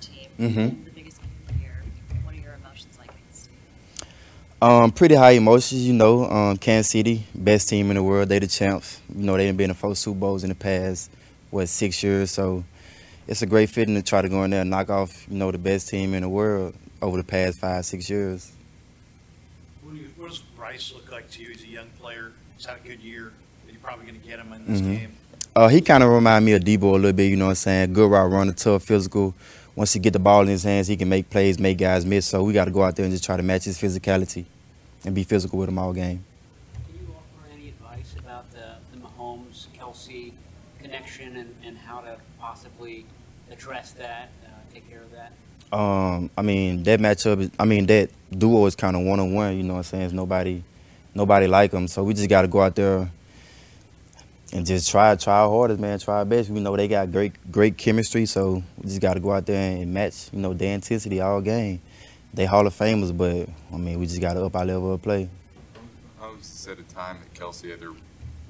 Team, Mhm. the biggest game of the year. What are your emotions like against it? Um, pretty high emotions, you know. Um, Kansas City, best team in the world. They the champs. You know, they've been in four Super Bowls in the past, what, six years. So it's a great feeling to try to go in there and knock off, you know, the best team in the world over the past five, six years. What, do you, what does Rice look like to you? He's a young player. He's had a good year. You're probably going to get him in this Mhm. game. Uh, he kind of remind me of Deebo a little bit, you know what I'm saying? Good route runner, tough, physical. Once he get the ball in his hands, he can make plays, make guys miss. So we got to go out there and just try to match his physicality and be physical with him all game. Can you offer any advice about the, the Mahomes Kelce connection and, and how to possibly address that, uh, take care of that? Um, I mean that matchup. Is, I mean that duo is kind of one on one. You know what I'm saying? It's nobody, nobody like them. So we just got to go out there and just try, try hardest, man. Try our best. We know they got great, great chemistry. So we just got to go out there and match. You know their intensity all game. They Hall of Famers, but I mean we just got to up our level of play. I was said a time that Kelce either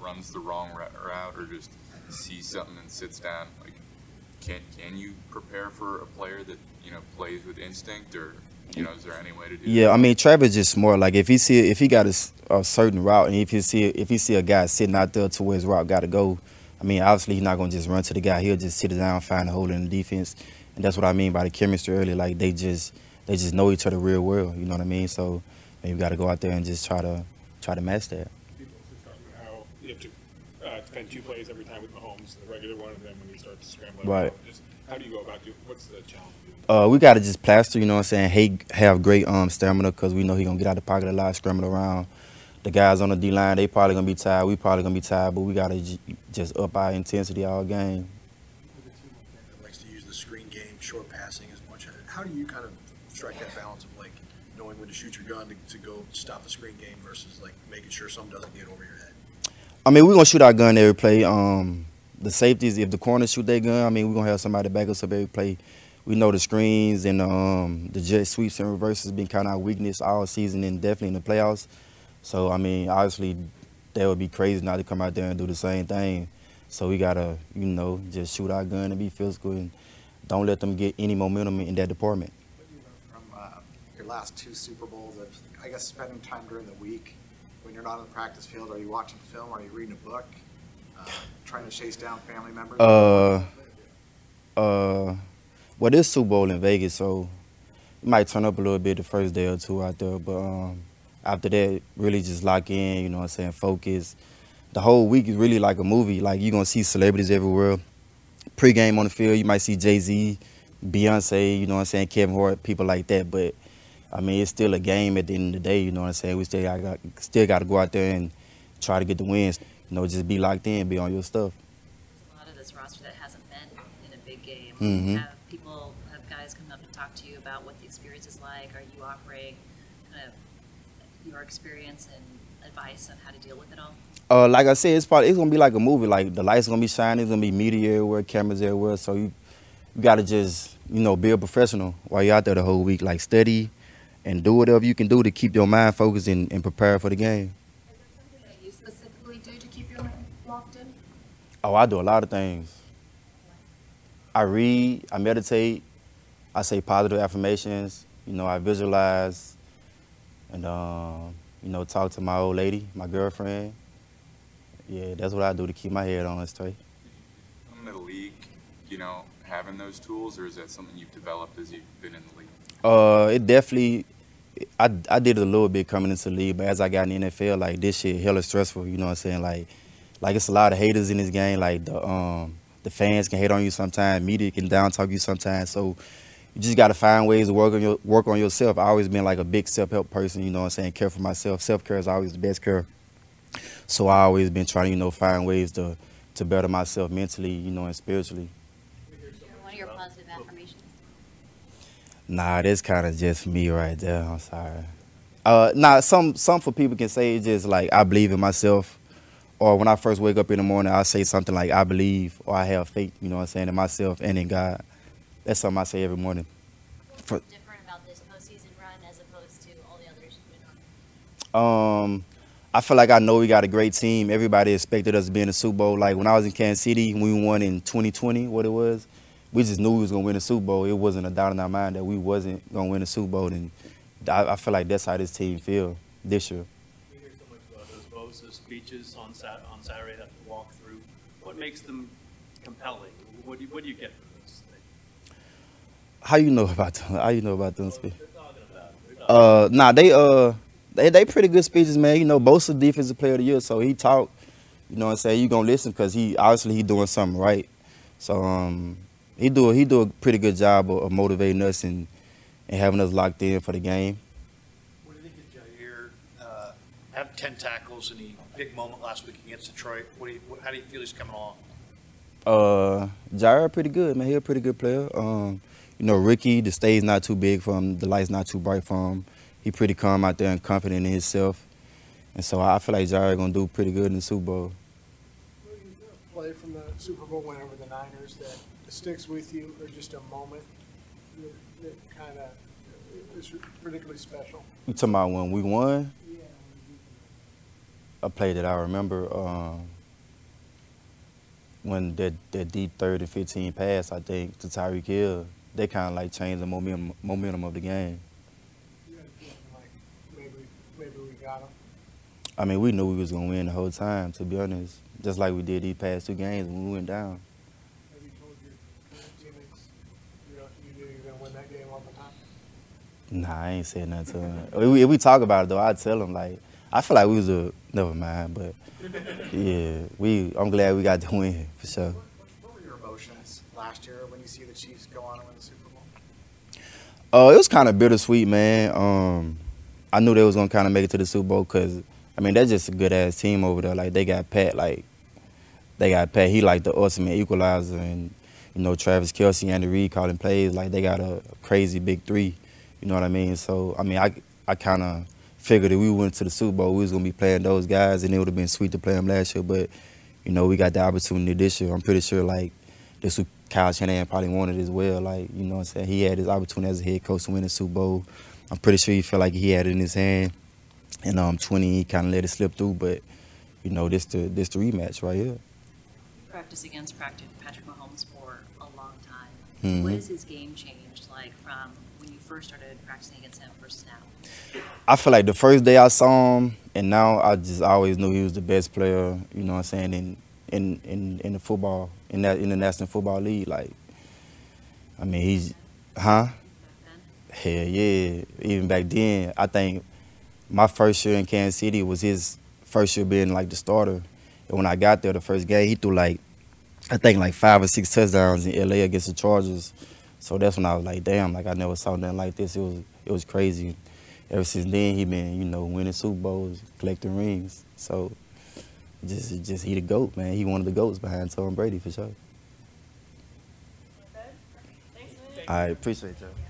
runs the wrong route or just sees something and sits down. Like, can can you prepare for a player that you know plays with instinct, or you know, is there any way to do? Yeah, that? I mean Travis just more Like if he see if he got a certain route, and if he see if he see a guy sitting out there to where his route got to go, I mean obviously he's not gonna just run to the guy. He'll just sit down, find a hole in the defense, and that's what I mean by the chemistry early. Like they just they just know each other real well. You know what I mean? So man, you got to go out there and just try to try to match that. People also talking about how you have to uh, defend two plays every time with Mahomes, the regular one, and then when you start to scramble. Right. Just how do you go about doing? What's the challenge? Uh, we got to just plaster, you know what I'm saying? He have great um stamina because we know he gonna get out the pocket a lot, scramble around. The guys on the D line, they probably gonna be tired. We probably gonna be tired, but we gotta j- just up our intensity all game. that likes to use the screen game, short passing as much. How do you kind of strike that balance of like knowing when to shoot your gun to, to go stop the screen game versus like making sure something doesn't get over your head? I mean, we're gonna shoot our gun every play. Um, the safeties, if the corners shoot their gun, I mean, we're gonna have somebody back us up every play. We know the screens and um, the jet sweeps and reverses been kind of our weakness all season and definitely in the playoffs. So I mean, obviously, that would be crazy not to come out there and do the same thing. So we gotta, you know, just shoot our gun and be physical and don't let them get any momentum in that department. from uh, your last two Super Bowls I guess, spending time during the week when you're not on the practice field? Are you watching film? Are you reading a book? Uh, trying to chase down family members? Uh, uh, well, this Super Bowl in Vegas, so it might turn up a little bit the first day or two out there, but um, after that, really just lock in. You know what I'm saying? Focus. The whole week is really like a movie. Like you're gonna see celebrities everywhere. Pre-game on the field, you might see Jay Z, Beyonce. You know what I'm saying? Kevin Hart, people like that. But I mean, it's still a game at the end of the day. You know what I'm saying? We still got still got to go out there and try to get the wins. You know, just be locked in, be on your stuff. There's a lot of this roster that hasn't been in a big game. Mhm. Have people, have guys come up and talk to you about what the experience is like? Are you offering kind of your experience and advice on how to deal with it all? Uh, like I said, it's probably it's gonna be like a movie. Like the lights gonna be shining, it's gonna be media everywhere, cameras everywhere. So you you gotta just you know be a professional while you're out there the whole week. Like study and do whatever you can do to keep your mind focused and, and prepare for the game. that you specifically do to keep your mind locked in? Oh, I do a lot of things. I read, I meditate, I say positive affirmations. You know, I visualize, and um, you know, talk to my old lady, my girlfriend. Yeah, that's what I do to keep my head on straight. I'm in the league. you know, having those tools, or is that something you've developed as you've been in the league? Uh, it definitely. I, I did it a little bit coming into the league, but as I got in the NFL, like this shit hella stressful. You know what I'm saying? Like, like it's a lot of haters in this game. Like the um the fans can hate on you sometimes, media can down talk you sometimes. So you just gotta find ways to work on your work on yourself. I always been like a big self help person. You know what I'm saying? Care for myself. Self care is always the best care. So I always been trying to you know find ways to to better myself mentally, you know, and spiritually. One of your positive affirmations. Nah, that's kind of just me right there. I'm sorry. Uh, nah, some some for people can say it's just like I believe in myself, or when I first wake up in the morning, I say something like I believe or I have faith. You know what I'm saying in myself and in God. That's something I say every morning. For, Different about this postseason run as opposed to all the others you've been on. Um, I feel like I know we got a great team. Everybody expected us to be in the Super Bowl. Like when I was in Kansas City, we won in 2020, what it was. We just knew we was gonna win the Super Bowl. It wasn't a doubt in our mind that we wasn't gonna win the Super Bowl. And I, I feel like that's how this team feel this year. We hear so much about those Bosa speeches on Sat on Saturday that we walk through. What makes them compelling? What do you, what do you get from those things? How you know about them? How you know about them speeches? Uh, nah, they uh, they they pretty good speeches, man. You know, Bosa defensive player of the year, so he talk. You know what I'm saying? You gonna listen because he obviously he doing something right. So um, he do he do a pretty good job of, of motivating us and and having us locked in for the game. What do you think of Ji'Ayir? Uh, had 10 tackles in the big moment last week against Detroit. What do you, what, how do you feel he's coming along? Uh, Ji'Ayir pretty good, man. He a pretty good player. Um, you know, Ricky, the stage not too big for him, the light's not too bright for him. He pretty calm out there and confident in himself. And so I feel like Ji'Ayir gonna do pretty good in the Super Bowl. play from the Super Bowl win over the Niners that sticks with you, or just a moment that, that kind of is particularly special? You talking about when we won? Yeah. A play that I remember um, when that, that deep third and 15 pass, I think, to Tyreek Hill, they kind of like changed the momentum, momentum of the game. You had a feeling like maybe, maybe we got him. I mean, we knew we was gonna win the whole time, to be honest. Just like we did these past two games when we went down. Have you told your teammates you, know, you knew you were going to win that game all the time? Nah, I ain't saying nothing to him. If we, talk about it though, I'd tell him like I feel like we was a never mind, but yeah, we I'm glad we got the win for sure. What were your emotions last year when you see the Chiefs go on and win the Super Bowl? Uh, it was kind of bittersweet, man. Um, I knew they was gonna kind of make it to the Super Bowl because I mean that's just a good ass team over there. Like they got Pat, like they got Pat. He like the ultimate equalizer, and you know Travis Kelce, Andy Reid calling plays. Like they got a crazy big three. You know what I mean? So I mean I I kind of figured if we went to the Super Bowl, we was gonna be playing those guys, and it would have been sweet to play them last year. But you know we got the opportunity this year. I'm pretty sure like this what Kyle Shanahan probably wanted as well. Like you know what I'm saying? He had his opportunity as a head coach to win the Super Bowl. I'm pretty sure he felt like he had it in his hand. And um, 20, he kind of let it slip through. But you know this the this the rematch right here. Practice against Patrick Patrick Mahomes for a long time. Mhm. What has his game changed like from when you first started practicing against him versus now? I feel like the first day I saw him, and now I just always knew he was the best player. You know what I'm saying in in in, in the football in that in the National Football League. Like, I mean, he's huh? Hell yeah! Even back then, I think my first year in Kansas City was his first year being like the starter. And when I got there, the first game, he threw like I think like five or six touchdowns in LA against the Chargers. So that's when I was like, damn, like I never saw nothing like this. It was it was crazy. Ever since then, he been you know winning Super Bowls, collecting rings. So just just he the goat, man. He one of the goats behind Tom Brady for sure. I appreciate that.